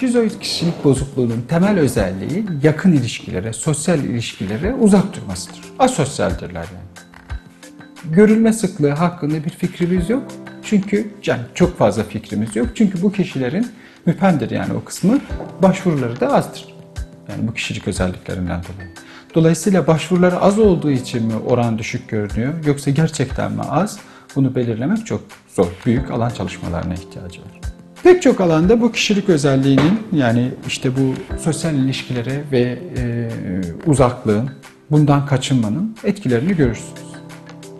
Şizoid kişilik bozukluğunun temel özelliği yakın ilişkilere, sosyal ilişkilere uzak durmasıdır. Asosyaldirler yani. Görülme sıklığı hakkında bir fikrimiz yok. Çünkü yani çok fazla fikrimiz yok. Çünkü bu kişilerin müpendir yani o kısmı başvuruları da azdır. Yani bu kişilik özelliklerinden dolayı. Dolayısıyla başvuruları az olduğu için mi oran düşük görünüyor yoksa gerçekten mi az? Bunu belirlemek çok zor. Büyük alan çalışmalarına ihtiyacı var. Pek çok alanda bu kişilik özelliğinin yani işte bu sosyal ilişkilere ve e, uzaklığın, bundan kaçınmanın etkilerini görürsünüz.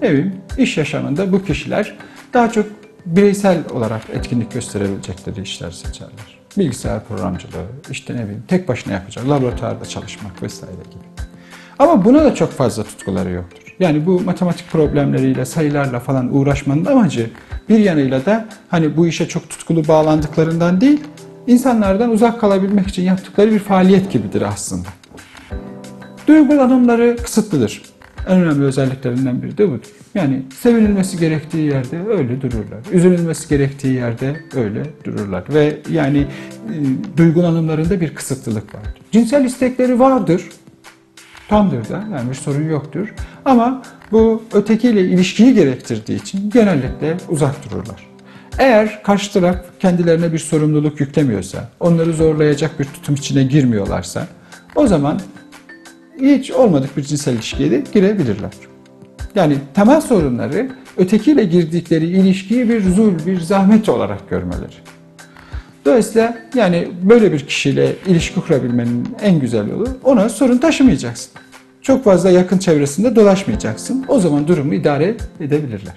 Evim, iş yaşamında bu kişiler daha çok bireysel olarak etkinlik gösterebilecekleri işler seçerler. Bilgisayar programcılığı, işte ne bileyim tek başına yapacak, laboratuvarda çalışmak vesaire gibi. Ama buna da çok fazla tutkuları yoktur. Yani bu matematik problemleriyle, sayılarla falan uğraşmanın amacı bir yanıyla da hani bu işe çok tutkulu bağlandıklarından değil, insanlardan uzak kalabilmek için yaptıkları bir faaliyet gibidir aslında. Duygulanımları kısıtlıdır. En önemli özelliklerinden biri de budur. Yani sevinilmesi gerektiği yerde öyle dururlar. Üzülülmesi gerektiği yerde öyle dururlar. Ve yani e, duygulanımlarında bir kısıtlılık vardır. Cinsel istekleri vardır. Tamdır da yani bir sorun yoktur. Ama bu ötekiyle ilişkiyi gerektirdiği için genellikle uzak dururlar. Eğer karşı taraf kendilerine bir sorumluluk yüklemiyorsa, onları zorlayacak bir tutum içine girmiyorlarsa o zaman hiç olmadık bir cinsel ilişkiye de girebilirler. Yani temel sorunları ötekiyle girdikleri ilişkiyi bir zul, bir zahmet olarak görmeleri. Dolayısıyla yani böyle bir kişiyle ilişki kurabilmenin en güzel yolu ona sorun taşımayacaksın. Çok fazla yakın çevresinde dolaşmayacaksın. O zaman durumu idare edebilirler.